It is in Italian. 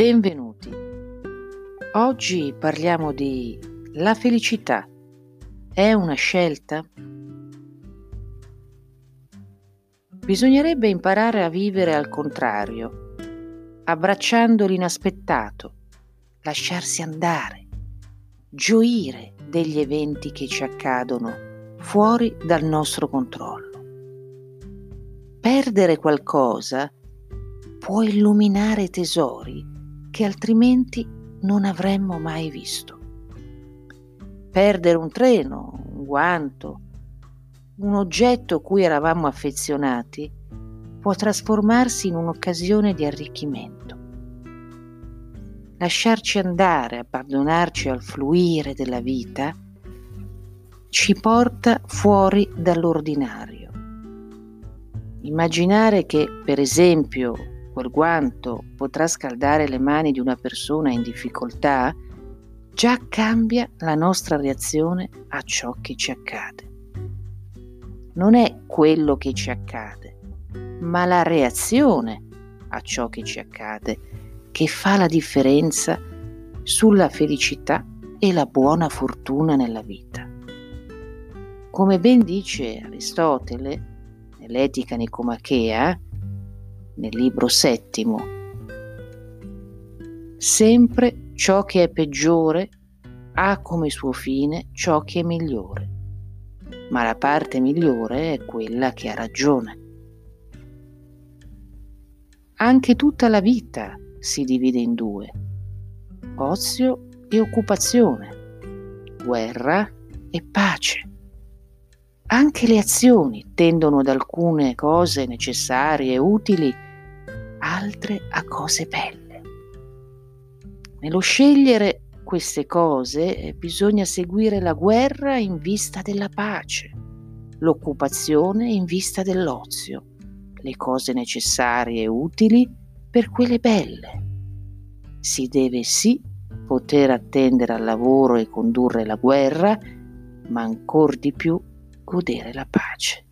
benvenuti. Oggi parliamo di la felicità. È una scelta? Bisognerebbe imparare a vivere al contrario, abbracciando l'inaspettato, lasciarsi andare, gioire degli eventi che ci accadono fuori dal nostro controllo. Perdere qualcosa può illuminare tesori che altrimenti non avremmo mai visto. Perdere un treno, un guanto, un oggetto cui eravamo affezionati può trasformarsi in un'occasione di arricchimento. Lasciarci andare, abbandonarci al fluire della vita, ci porta fuori dall'ordinario. Immaginare che, per esempio, quel guanto potrà scaldare le mani di una persona in difficoltà, già cambia la nostra reazione a ciò che ci accade. Non è quello che ci accade, ma la reazione a ciò che ci accade che fa la differenza sulla felicità e la buona fortuna nella vita. Come ben dice Aristotele, nell'Etica Nicomachea, nel libro settimo, sempre ciò che è peggiore ha come suo fine ciò che è migliore, ma la parte migliore è quella che ha ragione. Anche tutta la vita si divide in due, ozio e occupazione, guerra e pace. Anche le azioni tendono ad alcune cose necessarie e utili, altre a cose belle. Nello scegliere queste cose eh, bisogna seguire la guerra in vista della pace, l'occupazione in vista dell'ozio, le cose necessarie e utili per quelle belle. Si deve sì poter attendere al lavoro e condurre la guerra, ma ancor di più godere la pace.